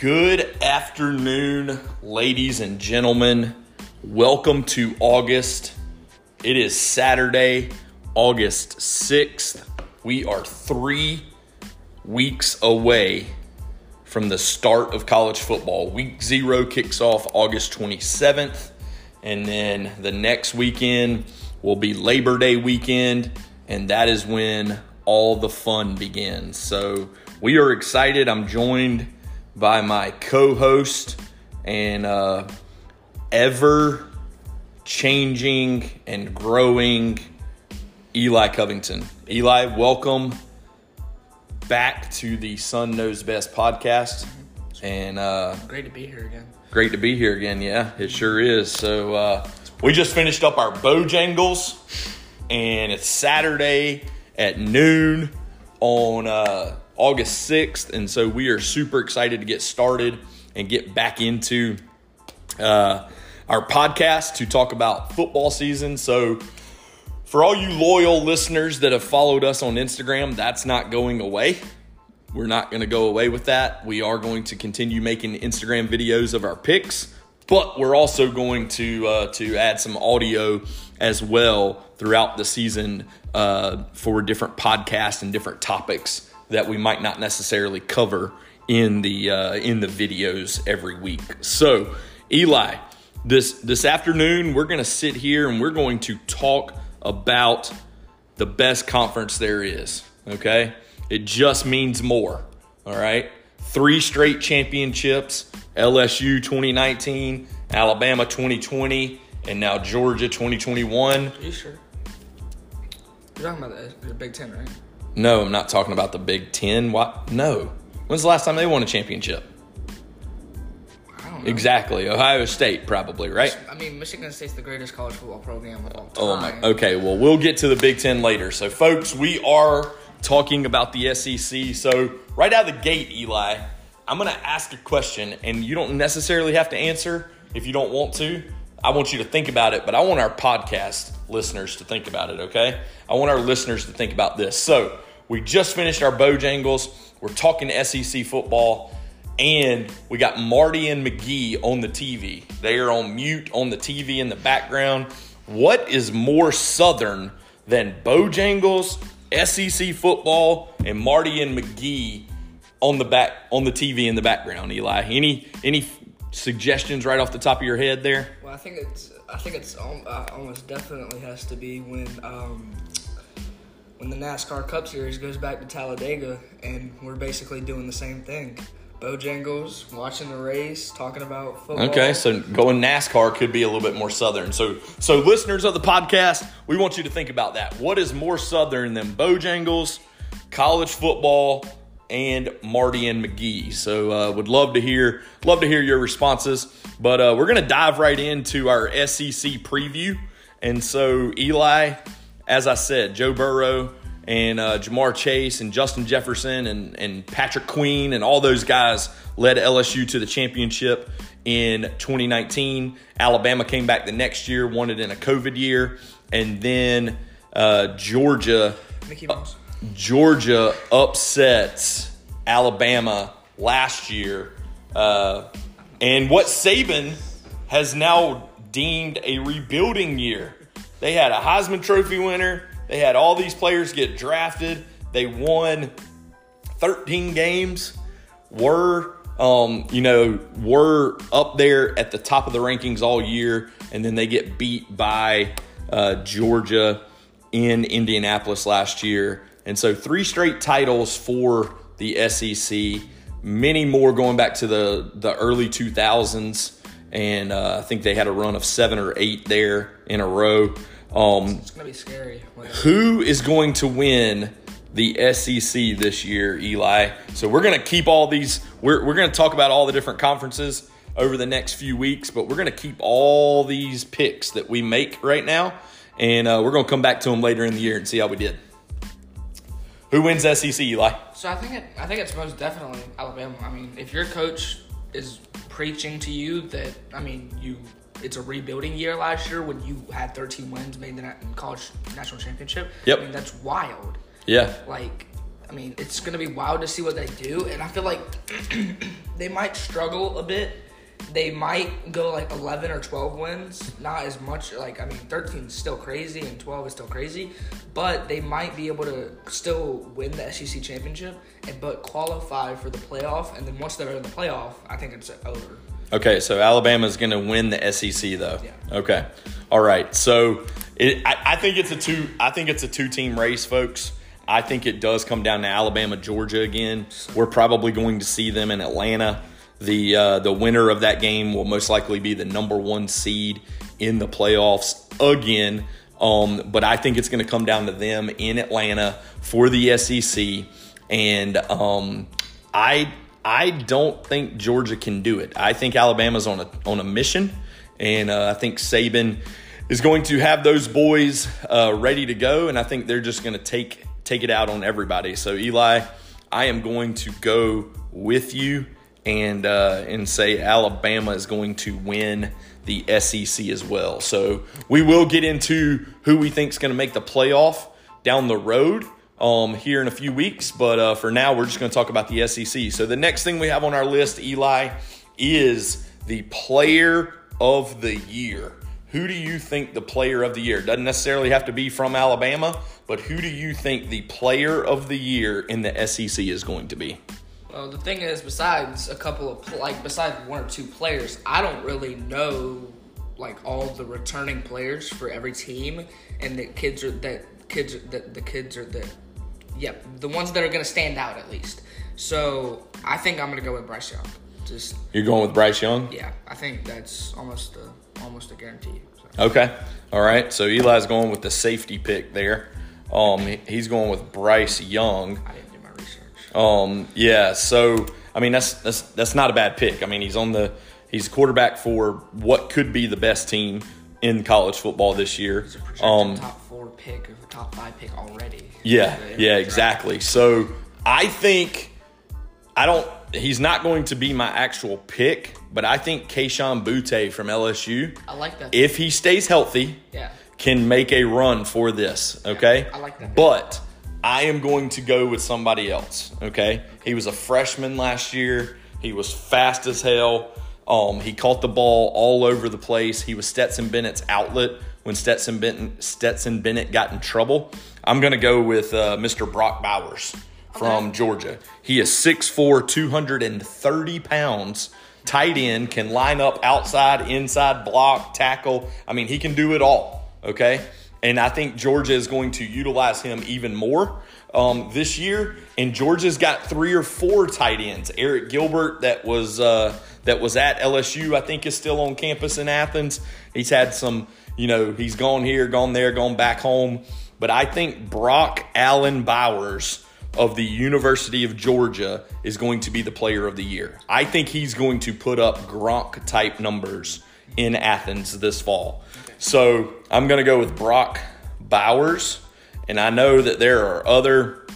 Good afternoon, ladies and gentlemen. Welcome to August. It is Saturday, August 6th. We are three weeks away from the start of college football. Week zero kicks off August 27th, and then the next weekend will be Labor Day weekend, and that is when all the fun begins. So we are excited. I'm joined by my co host and uh, ever changing and growing Eli Covington. Eli, welcome back to the Sun Knows Best podcast. And uh, Great to be here again. great to be here again. Yeah, it sure is. So uh, we just finished up our Bojangles, and it's Saturday at noon on uh, August sixth, and so we are super excited to get started and get back into uh, our podcast to talk about football season. So. For all you loyal listeners that have followed us on Instagram, that's not going away. We're not going to go away with that. We are going to continue making Instagram videos of our picks, but we're also going to uh, to add some audio as well throughout the season uh, for different podcasts and different topics that we might not necessarily cover in the uh, in the videos every week. So, Eli, this this afternoon we're going to sit here and we're going to talk about the best conference there is. Okay, it just means more. All right, three straight championships: LSU 2019, Alabama 2020, and now Georgia 2021. Are you sure? You're talking about the, the Big Ten, right? No, I'm not talking about the Big Ten. What? No. When's the last time they won a championship? I don't know. Exactly, Ohio State, probably, right? I mean, Michigan State's the greatest college football program of all time. Oh my. Okay, well, we'll get to the Big Ten later. So, folks, we are talking about the SEC. So, right out of the gate, Eli, I'm going to ask a question, and you don't necessarily have to answer if you don't want to. I want you to think about it, but I want our podcast listeners to think about it, okay? I want our listeners to think about this. So, we just finished our Bojangles. We're talking SEC football and we got Marty and McGee on the TV. They are on mute on the TV in the background. What is more Southern than Bojangles, SEC football, and Marty and McGee on the back on the TV in the background? Eli, any any suggestions right off the top of your head there? Well, I think it's I think it's al- uh, almost definitely has to be when um, when the NASCAR Cup Series goes back to Talladega, and we're basically doing the same thing. Bojangles, watching the race, talking about football. Okay, so going NASCAR could be a little bit more southern. So, so listeners of the podcast, we want you to think about that. What is more southern than Bojangles, college football, and Marty and McGee? So, uh, would love to hear love to hear your responses. But uh, we're gonna dive right into our SEC preview. And so, Eli, as I said, Joe Burrow and uh, Ja'Marr Chase and Justin Jefferson and, and Patrick Queen and all those guys led LSU to the championship in 2019. Alabama came back the next year, won it in a COVID year, and then uh, Georgia Mouse. Georgia upsets Alabama last year. Uh, and what Saban has now deemed a rebuilding year. They had a Heisman Trophy winner. They had all these players get drafted. They won 13 games. Were um, you know, were up there at the top of the rankings all year, and then they get beat by uh, Georgia in Indianapolis last year. And so, three straight titles for the SEC, many more going back to the, the early 2000s. And uh, I think they had a run of seven or eight there in a row. Um, It's gonna be scary. who is going to win the SEC this year, Eli? So we're going to keep all these. We're we're going to talk about all the different conferences over the next few weeks, but we're going to keep all these picks that we make right now, and uh, we're going to come back to them later in the year and see how we did. Who wins SEC, Eli? So I think it, I think it's most definitely Alabama. I mean, if your coach is preaching to you that I mean you it's a rebuilding year last year when you had 13 wins, made the college national championship. Yep. I mean that's wild. Yeah, Like I mean, it's going to be wild to see what they do, and I feel like they might struggle a bit. They might go like 11 or 12 wins, not as much. Like, I mean, 13 is still crazy and 12 is still crazy, but they might be able to still win the SEC championship and but qualify for the playoff. And then once they're in the playoff, I think it's over. Okay, so Alabama's going to win the SEC though. Yeah. Okay, all right. So it, I, I think it's a two. I think it's a two team race, folks. I think it does come down to Alabama, Georgia again. We're probably going to see them in Atlanta. The uh, the winner of that game will most likely be the number one seed in the playoffs again. Um, but I think it's going to come down to them in Atlanta for the SEC, and um, I I don't think Georgia can do it. I think Alabama's on a on a mission, and uh, I think Saban is going to have those boys uh, ready to go, and I think they're just going to take take it out on everybody. So Eli, I am going to go with you and uh, and say Alabama is going to win the SEC as well. So we will get into who we think is going to make the playoff down the road um, here in a few weeks. But uh, for now, we're just going to talk about the SEC. So the next thing we have on our list, Eli, is the player of the year. Who do you think the player of the year? Doesn't necessarily have to be from Alabama, but who do you think the player of the year in the SEC is going to be? Well, the thing is, besides a couple of like besides one or two players, I don't really know like all the returning players for every team, and the kids are that kids that the kids are the yep the ones that are gonna stand out at least. So I think I'm gonna go with Bryce Young. Just You're going with Bryce Young? yeah, I think that's almost a almost a guarantee. So. Okay. All right. So Eli's going with the safety pick there. Um, he's going with Bryce Young. Um, yeah. So I mean, that's that's that's not a bad pick. I mean, he's on the he's quarterback for what could be the best team in college football this year. He's a projected Um, top four pick or top five pick already. yeah, yeah, draft. exactly. So I think I don't. He's not going to be my actual pick, but I think Kayshon Boutte from LSU, I like that. if he stays healthy, yeah. can make a run for this. Okay, I like that. But I am going to go with somebody else. Okay, he was a freshman last year. He was fast as hell. Um, he caught the ball all over the place. He was Stetson Bennett's outlet when Stetson Bennett, Stetson Bennett got in trouble. I'm going to go with uh, Mr. Brock Bowers from Okay. Georgia. He is 6'4, 230 pounds. Tight end, can line up outside, inside, block, tackle. I mean, he can do it all. Okay. And I think Georgia is going to utilize him even more um, this year. And Georgia's got three or four tight ends. Arik Gilbert, that was uh, that was at LSU, I think is still on campus in Athens. He's had some, you know, he's gone here, gone there, gone back home. But I think Brock Allen Bowers of the University of Georgia is going to be the player of the year. I think he's going to put up Gronk type numbers in Athens this fall. So I'm going to go with Brock Bowers. And I know that there are other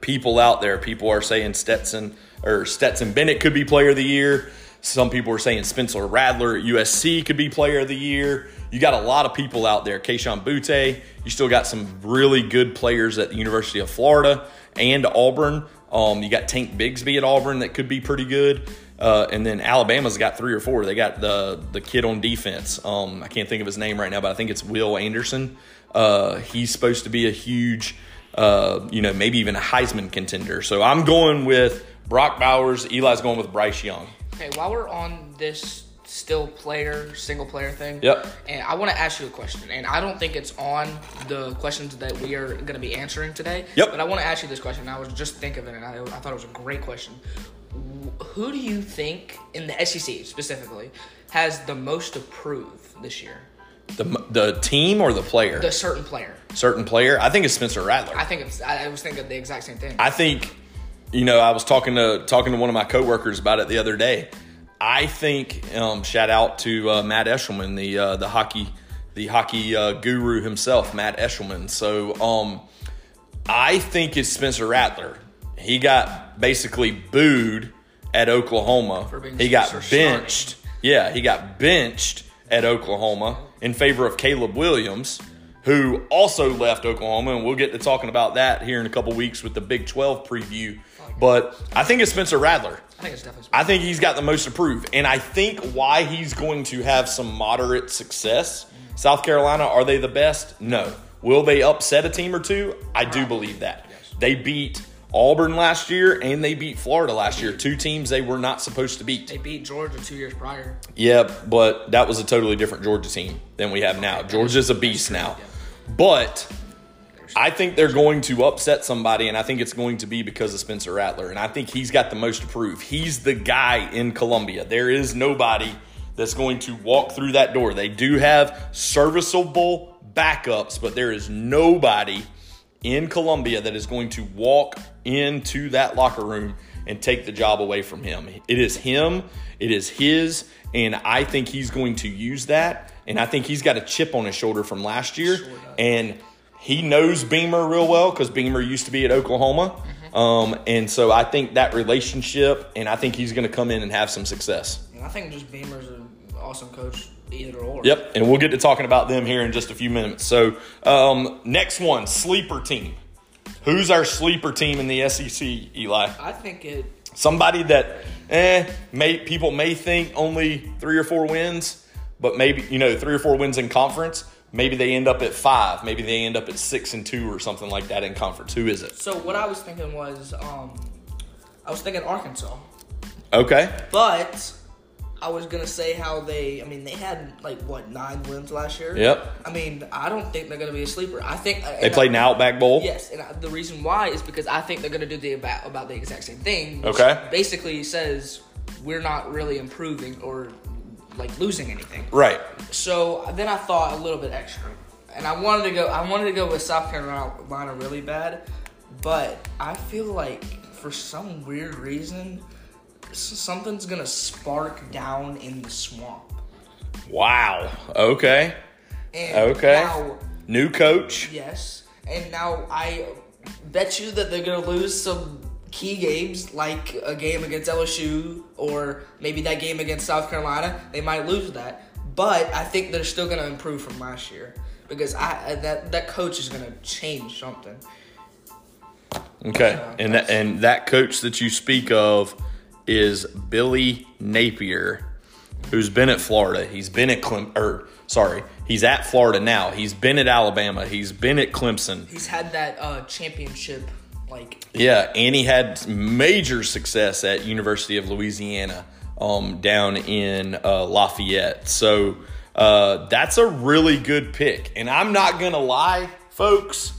people out there. People are saying Stetson or Stetson Bennett could be player of the year. Some people are saying Spencer Rattler at USC could be player of the year. You got a lot of people out there. Kayshon Boutte. You still got some really good players at the University of Florida and Auburn. Um, you got Tank Bigsby at Auburn that could be pretty good. Uh, and then Alabama's got three or four. They got the the kid on defense. Um, I can't think of his name right now, but I think it's Will Anderson. Uh, he's supposed to be a huge, uh, you know, maybe even a Heisman contender. So I'm going with Brock Bowers. Eli's going with Bryce Young. Okay, while we're on this still player, single player thing, Yep. and I want to ask you a question, and I don't think it's on the questions that we are going to be answering today. Yep. But I want to ask you this question. I was just thinking of it, and I, I thought it was a great question. Wh- Who do you think in the SEC specifically has the most to prove this year? The the team or the player? The certain player. Certain player. I think it's Spencer Rattler. I think it's. I I was thinking the exact same thing. I think, you know, I was talking to talking to one of my coworkers about it the other day. I think, um, shout out to uh, Matt Eshelman, the uh, the hockey the hockey uh, guru himself, Matt Eshelman. So, um, I think it's Spencer Rattler. He got basically booed at Oklahoma. He got benched. Yeah, he got benched at Oklahoma in favor of Caleb Williams. who also left Oklahoma, and we'll get to talking about that here in a couple weeks with the Big 12 preview. But I think it's Spencer Rattler. I think it's definitely. I think he's got the most to prove. And I think why he's going to have some moderate success. South Carolina, are they the best? No. Will they upset a team or two? I do believe that. They beat Auburn last year and they beat Florida last year. Two teams they were not supposed to beat. They beat Georgia two years prior. Yep, but that was a totally different Georgia team than we have now. Georgia's a beast now. But I think they're going to upset somebody, and I think it's going to be because of Spencer Rattler. And I think he's got the most to prove. He's the guy in Columbia. There is nobody that's going to walk through that door. They do have serviceable backups, but there is nobody in Columbia that is going to walk into that locker room and take the job away from him. It is him, it is his, and I think he's going to use that. And I think he's got a chip on his shoulder from last year. and he knows Beamer real well because Beamer used to be at Oklahoma. Um, and so I think that relationship, and I think he's going to come in and have some success. And I think just Beamer's an awesome coach, either or. Yep, and we'll get to talking about them here in just a few minutes. So, um, next one, sleeper team. Who's our sleeper team in the SEC, Eli? I think it. Somebody that, eh, may people may think only three or four wins, but maybe you know three or four wins in conference. Maybe they end up at five. Maybe they end up at six and two or something like that in conference. Who is it? So what I was thinking was, um, I was thinking Arkansas, Okay. but I was gonna say how they. I mean, they had like what nine wins last year. Yep. I mean, I don't think they're gonna be a sleeper. I think uh, They played an Outback Bowl. Yes, and I, the reason why is because I think they're to do the about, about the exact same thing. Okay. Basically says we're not really improving or like losing anything. Right. So then I thought a little bit extra, and I wanted to go. I wanted to go with South Carolina really bad, but I feel like for some weird reason, something's gonna spark down in the swamp. Wow. Okay. And Okay. Now, New coach. Yes, and now I bet you that they're gonna lose some key games, like a game against LSU or maybe that game against South Carolina. They might lose that, but I think they're still gonna improve from last year because I that that coach is gonna change something. Okay. So, And that, and that coach that you speak of is Billy Napier, who's been at Florida. He's been at Clem or sorry, he's at Florida now. He's been at Alabama. He's been at Clemson. He's had that uh, championship like Yeah, and he had major success at University of Louisiana um, down in uh, Lafayette. So uh, that's a really good pick. And I'm not gonna lie, folks.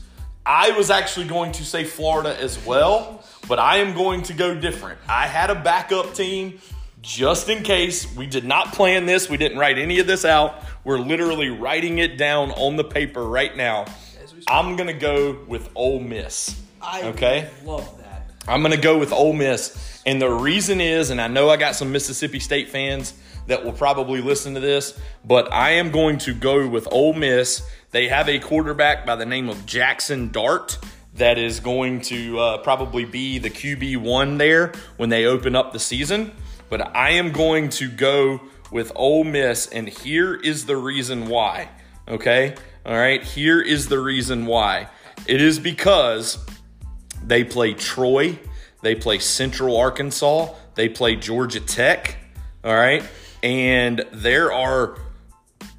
I was actually going to say Florida as well, but I am going to go different. I had a backup team just in case. We did not plan this. We didn't write any of this out. We're literally writing it down on the paper right now. As we speak. I'm gonna go with Ole Miss. I Okay. love that. I'm going to go with Ole Miss. And the reason is, and I know I got some Mississippi State fans that will probably listen to this, but I am going to go with Ole Miss. They have a quarterback by the name of Jackson Dart that is going to uh, probably be the QB1 there when they open up the season. But I am going to go with Ole Miss, and here is the reason why. Okay? All right, here is the reason why. It is because they play Troy. They play Central Arkansas. They play Georgia Tech. All right. And there are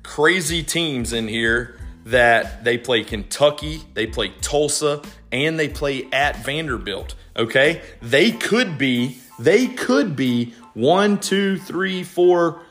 crazy teams in here that they play Kentucky, they play Tulsa, and they play at Vanderbilt. Okay. They could be, they could be one, two, three, four,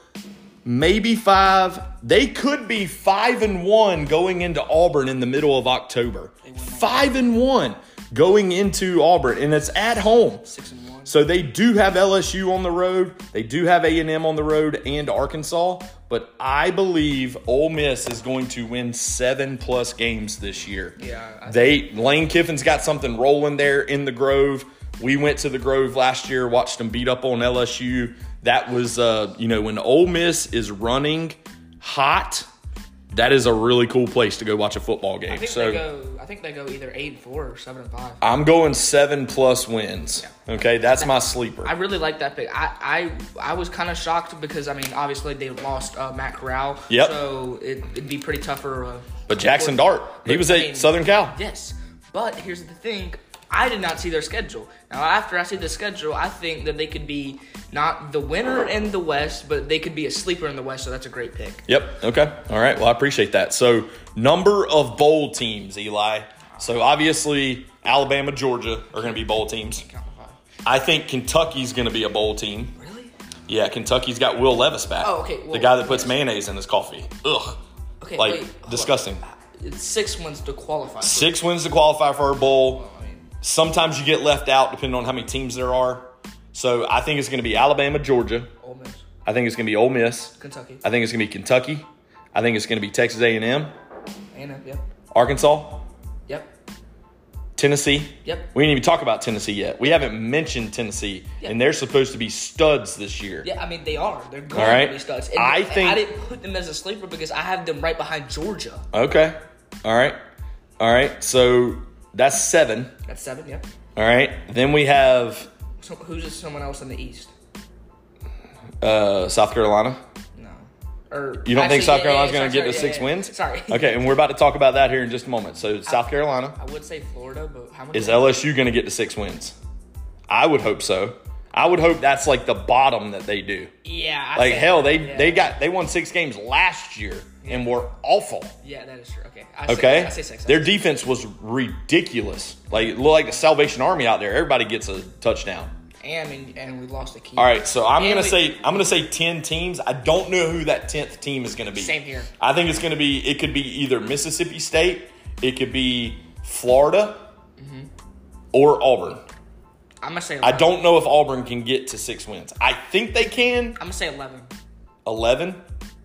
maybe five. They could be five and one going into Auburn in the middle of October. Five and one going into Auburn, and it's at home. Six and one. So they do have LSU on the road. They do have A&M on the road and Arkansas. But I believe Ole Miss is going to win seven plus games this year. Yeah, I- they Lane Kiffin's got something rolling there in the Grove. We went to the Grove last year, watched them beat up on LSU. That was, uh, you know, when Ole Miss is running hot, that is a really cool place to go watch a football game. I think so they go. I think they go either eight and four or seven and five. I'm going seven plus wins. Okay, that's my sleeper. I really like that pick. I I, I was kind of shocked because I mean obviously they lost uh, Matt Corral. Yep. So it, it'd be pretty tough for uh, But Jackson Dart, he was I at Southern Cal. Yes, but here's the thing: I did not see their schedule. Now, after I see the schedule, I think that they could be not the winner in the West, but they could be a sleeper in the West. So that's a great pick. Yep. Okay. All right. Well, I appreciate that. So, number of bowl teams, Eli. So, obviously, Alabama, Georgia are going to be bowl teams. Count the five. I think Kentucky's going to be a bowl team. Really? Yeah, Kentucky's got Will Levis back. Oh, okay, the guy that puts mayonnaise in his coffee. Ugh. Okay. Like, wait, disgusting. It's six wins to qualify. Six wins to qualify for a bowl. Sometimes you get left out depending on how many teams there are. So, I think it's going to be Alabama, Georgia. Ole Miss, I think it's going to be Ole Miss. Kentucky, I think it's going to be Kentucky. I think it's going to be Texas A&M, A&M. Yep. Arkansas, Yep. Tennessee. Yep. We didn't even talk about Tennessee yet. We haven't mentioned Tennessee, Yeah. and they're supposed to be studs this year. Yeah, I mean they are. They're going right. to be studs. And I think- I didn't put them as a sleeper because I have them right behind Georgia. Okay. All right. All right. So that's seven. That's seven. Yep. All right. Then we have So who's someone else in the East? uh, South Carolina. No. Or You don't think actually, South yeah, Carolina's yeah, going to get to six yeah, yeah. wins? Sorry. Okay, and we're about to talk about that here in just a moment. So South Carolina I would say Florida, but how much? is LSU going to get to six wins? I would hope so. I would hope that's like the bottom that they do. Yeah. I Like hell, they yeah. they got they won six games last year and were awful. Yeah, that is true. Okay. I say, Okay, I say six. their defense was ridiculous. Like it looked like the Salvation Army out there. Everybody gets a touchdown. and and, and we lost a key. All right, so I'm And gonna we- say I'm gonna say ten teams. I don't know who that tenth team is gonna be. Same here. I think it's gonna be. It could be either Mississippi State, it could be Florida, Mm-hmm. or Auburn. I'm gonna say. 11. I don't know if Auburn can get to six wins. I think they can. I'm gonna say eleven. Eleven.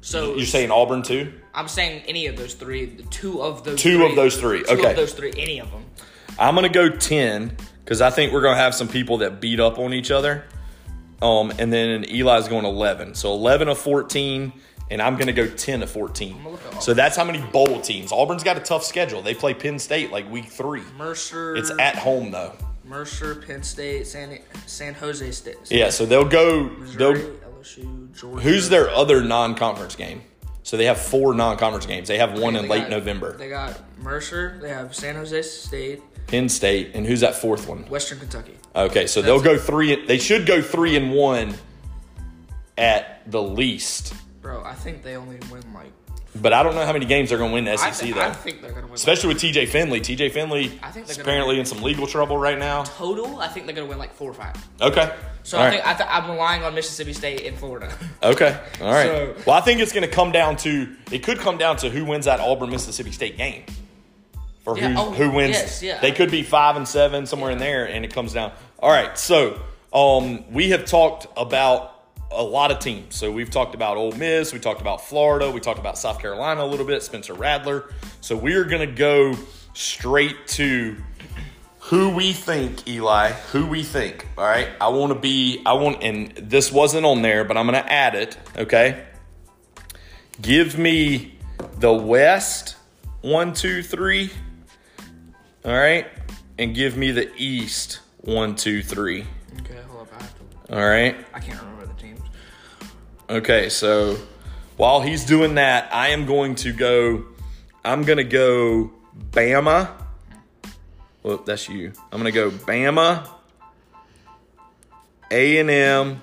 So You're saying Auburn too? I'm saying any of those three. the Two of those. Two three, of those three, Two okay. of those three. Any of them. I'm gonna go ten because I think we're gonna have some people that beat up on each other. Um, and then Eli's going eleven, so eleven of fourteen, and I'm gonna go ten of fourteen. gonna look at So that's how many bowl teams. Auburn's got a tough schedule. They play Penn State like week three. Mercer. It's at home though. Mercer, Penn State, San San Jose State. Yeah, so they'll go. Missouri, They'll. LSU, Georgia. Who's their other non-conference game? So they have four non-conference games. They have one in late got- November. They got Mercer. They have San Jose State, Penn State, and who's that fourth one? Western Kentucky. Okay, so they'll go three. They should go three and one at the least. Bro, I think they only win like. But I don't know how many games they're going to win the I, SEC though. I think they're gonna win. Especially with TJ Finley. TJ Finley I think is apparently win. in some legal trouble right now. total. I think they're gonna win like four or five. Okay. So All I right. think I th- I'm relying on Mississippi State and Florida. Okay. All right. So- well, I think it's going to come down to it could come down to who wins that Auburn Mississippi State game. Or Yeah, who oh, who wins. yes, yeah. They could be 5 and 7 somewhere in there and it comes down. All right. So, um we have talked about a lot of teams. So we've talked about Ole Miss, we talked about Florida, we talked about South Carolina a little bit, Spencer Rattler. So we're going to go straight to who we think, Eli, who we think. All right. I want to be, I want, and this wasn't on there, but I'm going to add it. Okay. Give me the West, one, two, three. All right. And give me the East, one, two, three. okay, hold up. I have to. All right. I can't remember the teams. Okay. So while he's doing that, I am going to go, I'm going to go Bama. Well, that's you. I'm going to go Bama, A&M,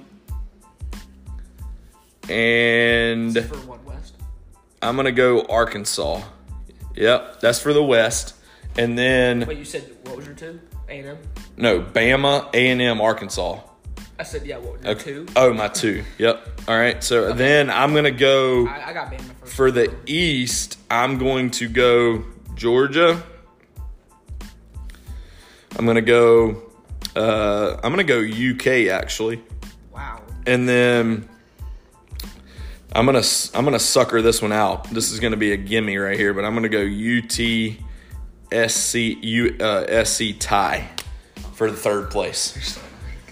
and what West? I'm going to go Arkansas. Yep, that's for the West. And then Wait, you said what was your two? A and M. no, Bama, A&M, Arkansas. I said yeah. What your Okay. two? Oh, my two. Yep. All right. So then I'm going to go I, I got Bama first. for the East. I'm going to go Georgia. I'm going to go uh I'm to go UK actually. wow. and then I'm gonna I'm gonna sucker this one out. This is gonna be a gimme right here, but I'm gonna go UT SC U uh, SC tie for the third place.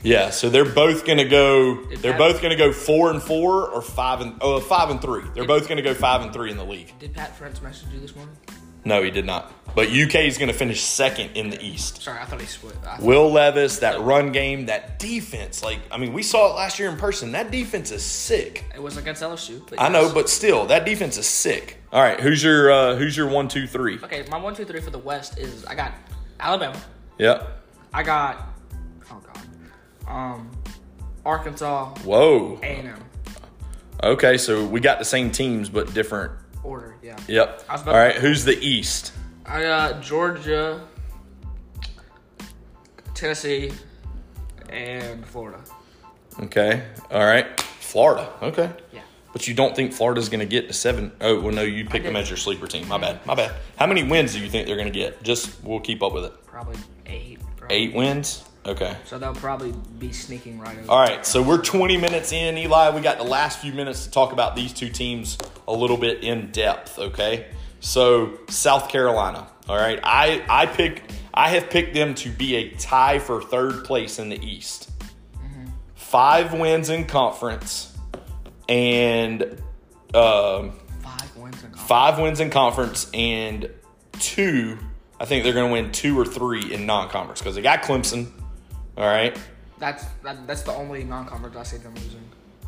Yeah, so they're both gonna go. They're Pat- both gonna go four and four or five and oh five and three. They're both gonna go five and three in the league. Did Pat French message you this morning? No, he did not. But UK is gonna finish second in the East. Sorry, I thought he split. Thought- Will Levis, that run game, that defense. Like, I mean, we saw it last year in person. That defense is sick. It was against LSU. I know, but still, that defense is sick. All right, who's your uh, who's your one, two, three? Okay, my one, two, three for the West is I got Alabama. Yep. I got oh god, um, Arkansas, Whoa. A and M Okay, so we got the same teams but different. Order. Yeah. Yep. All right, who's the East? I got Georgia, Tennessee, and Florida. Okay. All right. Florida. Okay. Yeah. But you don't think Florida's going to get to seven? Oh, well, no, you picked them as your sleeper team. My bad. My bad. How many wins do you think they're going to get? Just we'll keep up with it. Probably eight. Probably. Eight wins. Okay. So they'll probably be sneaking right over. All right. So we're 20 minutes in, Eli. We got the last few minutes to talk about these two teams a little bit in depth. Okay. So South Carolina. All right. I I pick. I have picked them to be a tie for third place in the East. Five wins in conference, and um, Five wins in conference. five wins in conference and two. I think they're going to win two or three in non-conference because they got Clemson. All right. That's that, that's the only non-conference I see them losing.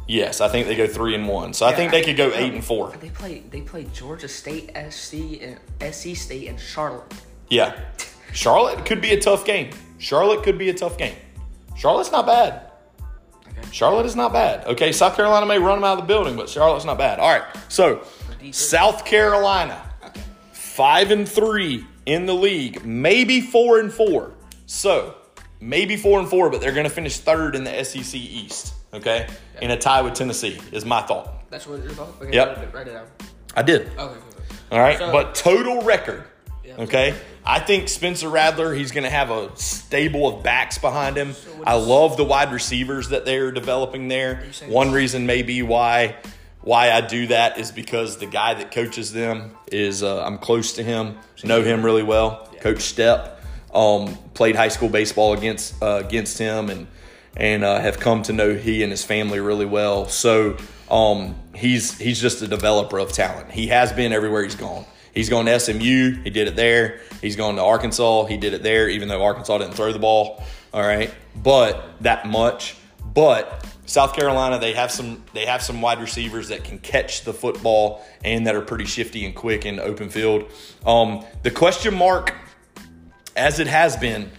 Yes, I think they go three and one. So I think they I- could go eight and four. They play they play Georgia State, SC, and SC State, and Charlotte. Yeah. Charlotte could be a tough game. Charlotte could be a tough game. Charlotte's not bad. Okay. Charlotte is not bad. Okay, South Carolina may run them out of the building, but Charlotte's not bad. All right. So South Carolina, Okay. five and three in the league, maybe four and four. So maybe four and four, but they're going to finish third in the SEC East. Okay, in a tie with Tennessee is my thought. That's what you're about. Okay, Yep. Write it, down. I did. Okay. All right, So- but total record. Yeah. Okay, I think Spencer Rattler. He's going to have a stable of backs behind him. what I love the wide receivers that they're developing there. One this- reason maybe why why I do that is because the guy that coaches them is uh, I'm close to him, know him really well. Coach Stepp um, played high school baseball against uh, against him and and uh, have come to know he and his family really well. So um, he's he's just a developer of talent. He has been everywhere he's gone. He's gone to SMU. He did it there. He's gone to Arkansas. He did it there, even though Arkansas didn't throw the ball. All right, but that much. But South Carolina, they have some they have some wide receivers that can catch the football and that are pretty shifty and quick in open field. Um, the question mark, as it has been,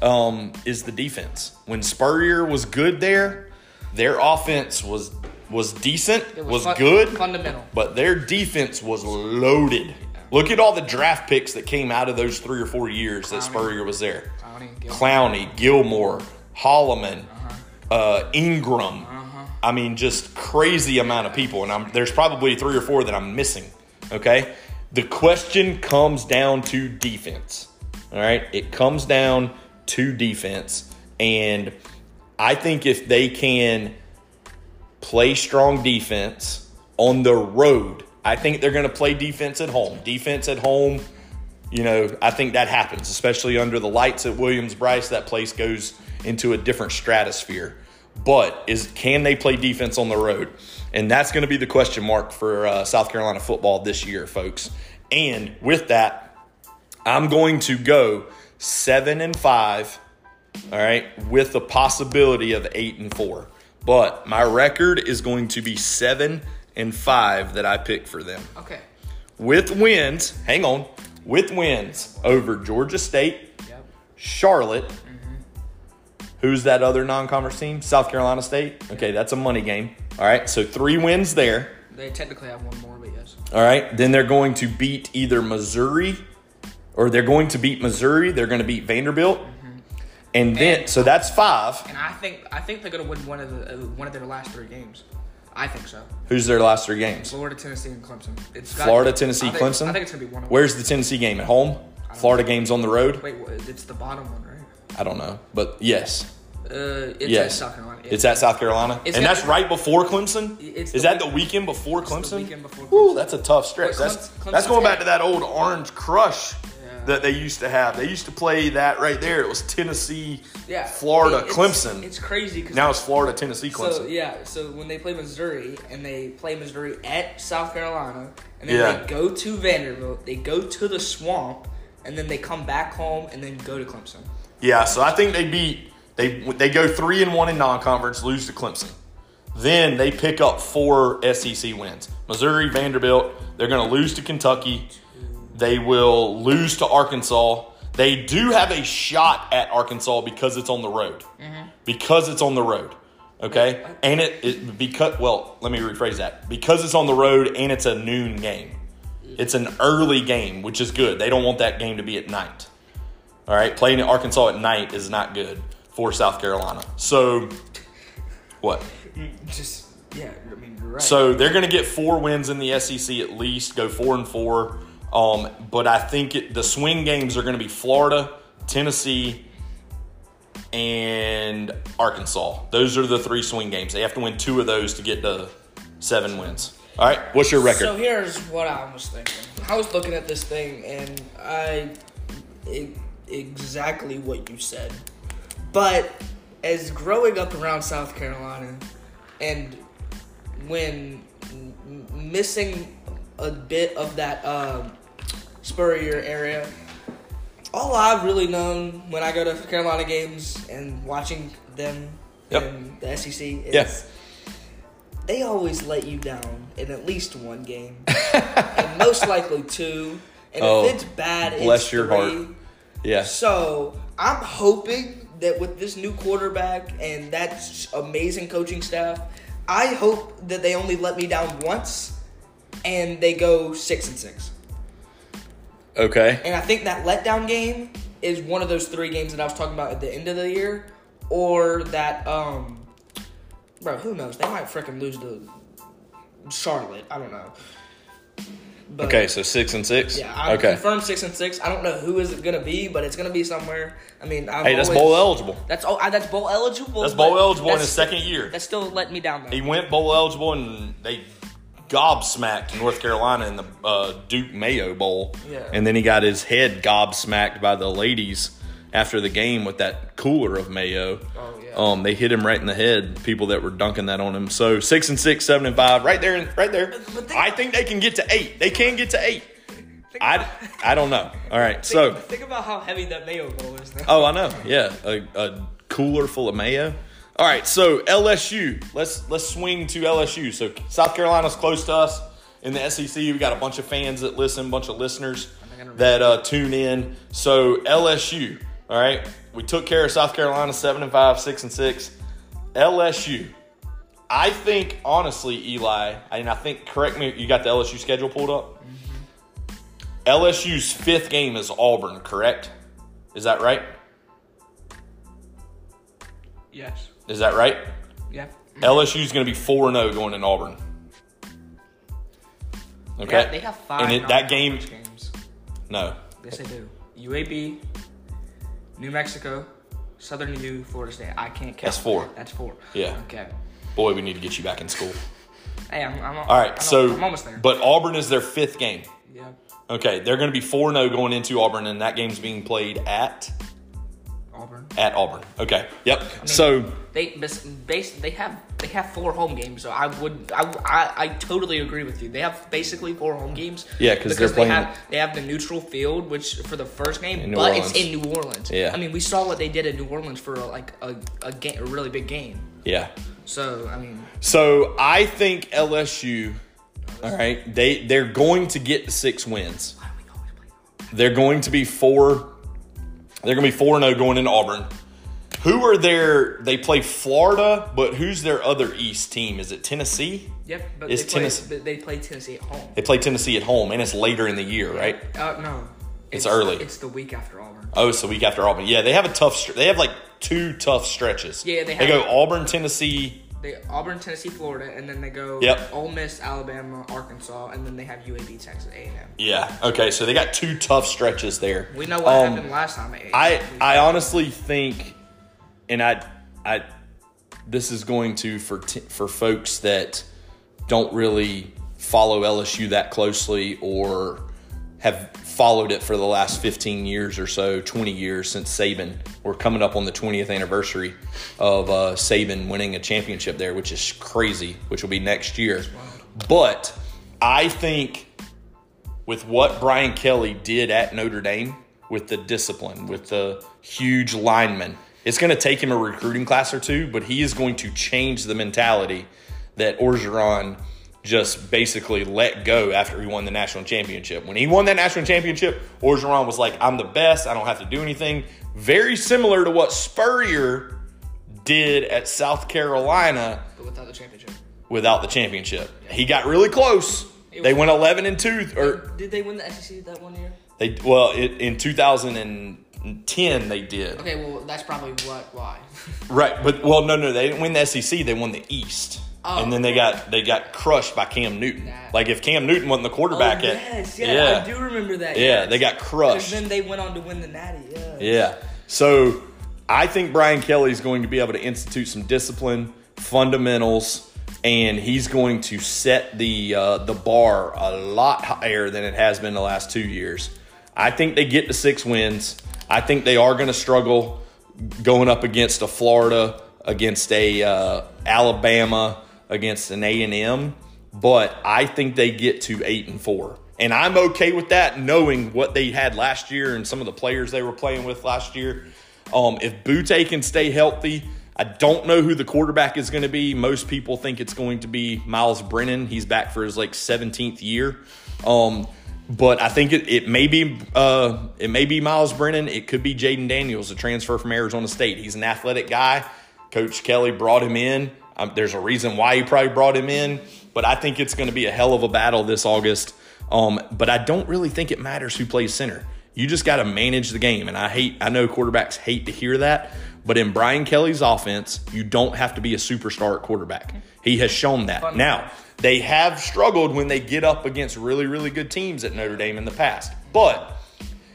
um, is the defense. When Spurrier was good there, their offense was was decent, It was, fun- good, Fundamental. but their defense was loaded. Look at all the draft picks that came out of those three or four years that Spurrier was there. Clowney, Gil- Clowney, Gilmore, Holloman, Uh-huh. uh, Ingram. I mean, just crazy amount of people, and I'm, there's probably three or four that I'm missing. Okay, the question comes down to defense. All right, it comes down to defense, and I think if they can play strong defense on the road, I think they're going to play defense at home. Defense at home you know, I think that happens, especially under the lights at Williams-Brice. That place goes into a different stratosphere. But is can they play defense on the road? And that's going to be the question mark for uh, South Carolina football this year, folks. And with that, I'm going to go seven and five. All right, with the possibility of eight and four. But my record is going to be seven and five that I pick for them Okay. with wins, hang on, with wins over Georgia State, Yep. Charlotte. Mm-hmm. Who's that other non conference team? South Carolina State. Okay, that's a money game. All right, so three wins there. They technically have one more, but yes. All right, then they're going to beat either Missouri or they're going to beat Missouri. They're going to beat Vanderbilt. And then, And- so that's five. And I think I think they're gonna win one of the uh, one of their last three games. I think so. Who's their last three games? Florida, Tennessee, and Clemson. It's got- Florida, Tennessee, I think, Clemson? I think it's gonna be one of them. Where's the Tennessee game? At home? Florida game's on the road? Wait, it's the bottom one, right? I don't know. But yes. Uh, it's Yes. at South Carolina. Yeah. It's at South Carolina, It's and that's right before Clemson. Is the that the weekend before the Clemson? weekend before Clemson. Ooh, that's a tough stretch. That's Clemson- that's going back to that old Orange Crush. That they used to have. They used to play that right there. It was Tennessee, yeah, Florida, It- it's- Clemson. It's crazy because now it's Florida, Tennessee, Clemson. So yeah, so when they play Missouri and they play Missouri at South Carolina, and then Yeah. they go to Vanderbilt, they go to the swamp, and then they come back home and then go to Clemson. yeah, so I think they beat they they go three and one in non-conference, lose to Clemson. Then they pick up four SEC wins. Missouri, Vanderbilt, they're going to lose to Kentucky. They will lose to Arkansas. They do have a shot at Arkansas because it's on the road. Mm-hmm. Because it's on the road. Okay? And it, it because well, let me rephrase that. Because it's on the road and it's a noon game. It's an early game, which is good. They don't want that game to be at night. All right, playing at Arkansas at night is not good for South Carolina. So, what? Just yeah, I mean you're right. So they're going to get four wins in the SEC at least, go four and four. Um, but I think it, the swing games are going to be Florida, Tennessee, and Arkansas. Those are the three swing games. They have to win two of those to get to seven wins. All right, what's your record? So here's what I was thinking. I was looking at this thing and I e- exactly what you said. But as growing up around South Carolina and when missing a bit of that um, Spurrier area, all I've really known when I go to Carolina games and watching them Yep. in the SEC is Yeah. they always let you down in at least one game, and most likely two. And Oh, if it's bad, bless it's your three. heart. yes. So I'm hoping that with this new quarterback and that amazing coaching staff, I hope that they only let me down once, and they go six and six. Okay. And I think that letdown game is one of those three games that I was talking about at the end of the year, or that um, bro, who knows? They might freaking lose to Charlotte. I don't know. But, Okay, so six and six. Yeah, I okay. confirmed six and six. I don't know who is it gonna be, but it's gonna be somewhere. I mean, I've Hey, that's always- bowl eligible. That's oh, I- that's bowl eligible. That's bowl eligible in his second year. That's still letting me down though. He went bowl eligible and they gobsmacked North Carolina in the uh, Duke Mayo Bowl. Yeah. And then he got his head gobsmacked by the ladies after the game with that cooler of Mayo. Oh, yeah. Um, they hit him right in the head. People that were dunking that on him. So six and six, seven and five, right there, right there. but I about- think they can get to eight. They can get to eight. I, I don't know. All right, think, so think about how heavy that Mayo bowl is now. Oh, I know. Yeah, a, a cooler full of mayo. All right, so LSU. Let's let's swing to LSU. So South Carolina's close to us in the SEC. We got a bunch of fans that listen, a bunch of listeners that uh, tune in. So LSU. All right, we took care of South Carolina, seven and five, six and six. LSU. I think honestly, Eli, and I think correct me. You got the LSU schedule pulled up. LSU's fifth game is Auburn, correct? Is that right? Yes. Is that right? Yeah. LSU's going to be 4 0 going in Auburn. Okay. Yeah, they have five. And it, that game, games. no. Yes, they do. UAB, New Mexico, Southern U, Florida State. I can't count. That's four. That's four. Yeah. Okay. Boy, we need to get you back in school. Hey, I'm. I'm All right. So, I'm almost there. but Auburn is their fifth game. yeah. Okay. They're going to be 4 0 going into Auburn, and that game's being played at Auburn. at Auburn. Okay. Yep. so, They bas- base they have they have four home games, so I would I, I, I totally agree with you. They have basically four home games. Yeah, 'cause they're they have they have the neutral field, which for the first game, but Orleans. it's in New Orleans. Yeah. I mean, we saw what they did in New Orleans for like a a, game, a really big game. yeah. So I mean, So, I think LSU, all right, they, they're going to get six wins. why do we always play? They're going to be four. They're going to be four and zero going into Auburn. Who are their? They play Florida, but who's their other East team? Is it Tennessee? Yep, but Is they play, Tennessee- but they play Tennessee at home. They play Tennessee at home, and it's later in the year, right? Uh, no, It's early. It's the week after Auburn. Oh, it's the week after Auburn. Yeah, they have a tough. They have like two tough stretches. Yeah, they They go Auburn, Tennessee. They Auburn, Tennessee, Florida, and then they go Yep. Ole Miss, Alabama, Arkansas, and then they have UAB, Texas A&M. Yeah. Okay, so they got two tough stretches there. We know what Um, happened last time. At I I honestly think, and I I this is going to for t- for folks that don't really follow LSU that closely or have followed it for the last 15 years or so, 20 years since Saban. We're coming up on the 20th anniversary of uh, Saban winning a championship there, which is crazy, which will be next year. But I think with what Brian Kelly did at Notre Dame with the discipline, with the huge linemen, It's going to take him a recruiting class or two, but he is going to change the mentality that Orgeron just basically let go after he won the national championship. When he won that national championship, Orgeron was like, I'm the best. I don't have to do anything. Very similar to what Spurrier did at South Carolina But without the championship. without the championship. He got really close. It They went 11 and 2 or Did they win the SEC that one year? they well, it, in 2010 they did. Okay, well that's probably what why. Right, but well, no, no, they didn't win the SEC. They won the East, Oh. and then they got they got crushed by Cam Newton. Nah. Like if Cam Newton wasn't the quarterback, oh, yes, yeah, yeah, I do remember that. yeah, yes. they got crushed. then they went on to win the Natty. Yeah. Yeah, so I think Brian Kelly is going to be able to institute some discipline, fundamentals, and he's going to set the uh, the bar a lot higher than it has been the last two years. I think they get to six wins. I think they are going to struggle going up against a Florida, against a uh, Alabama, against an A and M, but I think they get to eight and four. And I'm okay with that, knowing what they had last year and some of the players they were playing with last year. Um, if Boutte can stay healthy, I don't know who the quarterback is going to be. Most people think it's going to be Myles Brennan. He's back for his like 17th year. Um, but I think it, it may be uh, it may be Myles Brennan. It could be Jayden Daniels, a transfer from Arizona State. He's an athletic guy. Coach Kelly brought him in. Um, there's a reason why he probably brought him in, but I think it's going to be a hell of a battle this August. Um, but I don't really think it matters who plays center. You just got to manage the game, and I hate. I know quarterbacks hate to hear that, but in Brian Kelly's offense, you don't have to be a superstar at quarterback. He has shown that. Fun. Now they have struggled when they get up against really, really good teams at Notre Dame in the past, but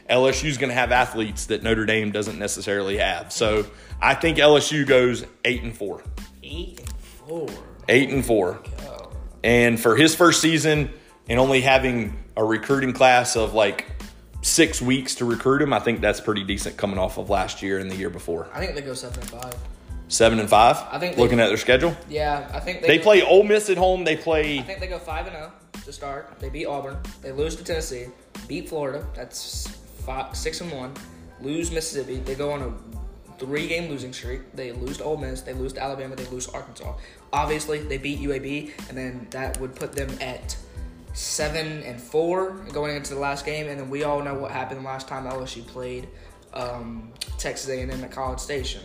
LSU's going to have athletes that Notre Dame doesn't necessarily have. So I think LSU goes eight and four. Eight four. Eight and four. Oh. And for his first season and only having a recruiting class of like six weeks to recruit him, I think that's pretty decent coming off of last year and the year before. I think they go seven and five. Seven and five. I think they- looking at their schedule, Yeah, I think they. they go- play Ole Miss at home. They play. I think they go five and zero to start. They beat Auburn. They lose to Tennessee. Beat Florida. That's five, six and one. Lose Mississippi. They go on a three-game losing streak. They lose to Ole Miss. They lose to Alabama. They lose to Arkansas. Obviously, they beat UAB, and then that would put them at seven and four going into the last game. And then we all know what happened last time LSU played um, Texas A&M at College Station.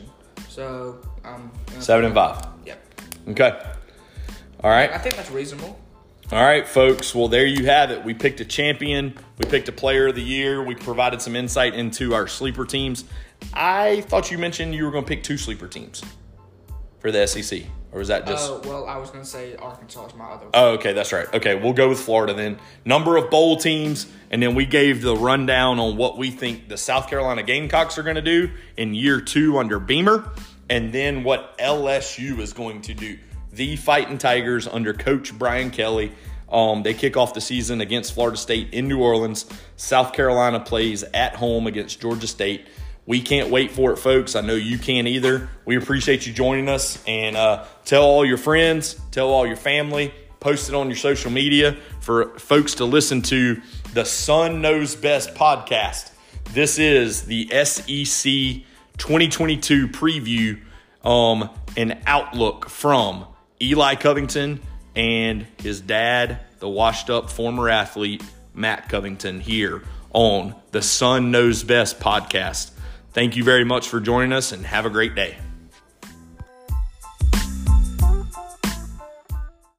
So, um, seven and five. Yep. Okay. All right. I think that's reasonable. All right, folks. Well, there you have it. We picked a champion. We picked a player of the year. We provided some insight into our sleeper teams. I thought you mentioned you were going to pick two sleeper teams for the SEC, or was that just? Oh well, I was gonna say Arkansas is my other. Oh, okay, that's right. Okay, we'll go with Florida then. Number of bowl teams, and then we gave the rundown on what we think the South Carolina Gamecocks are going to do in year two under Beamer, and then what LSU is going to do. The Fighting Tigers under Coach Brian Kelly. Um, they kick off the season against Florida State in New Orleans. South Carolina plays at home against Georgia State. We can't wait for it, folks. I know you can't either. We appreciate you joining us and uh, tell all your friends, tell all your family, post it on your social media for folks to listen to the Son Knows Best podcast. This is the SEC 2022 preview um, and outlook from Eli Covington and his dad, the washed up former athlete, Matt Covington, here on the Son Knows Best podcast. Thank you very much for joining us and have a great day.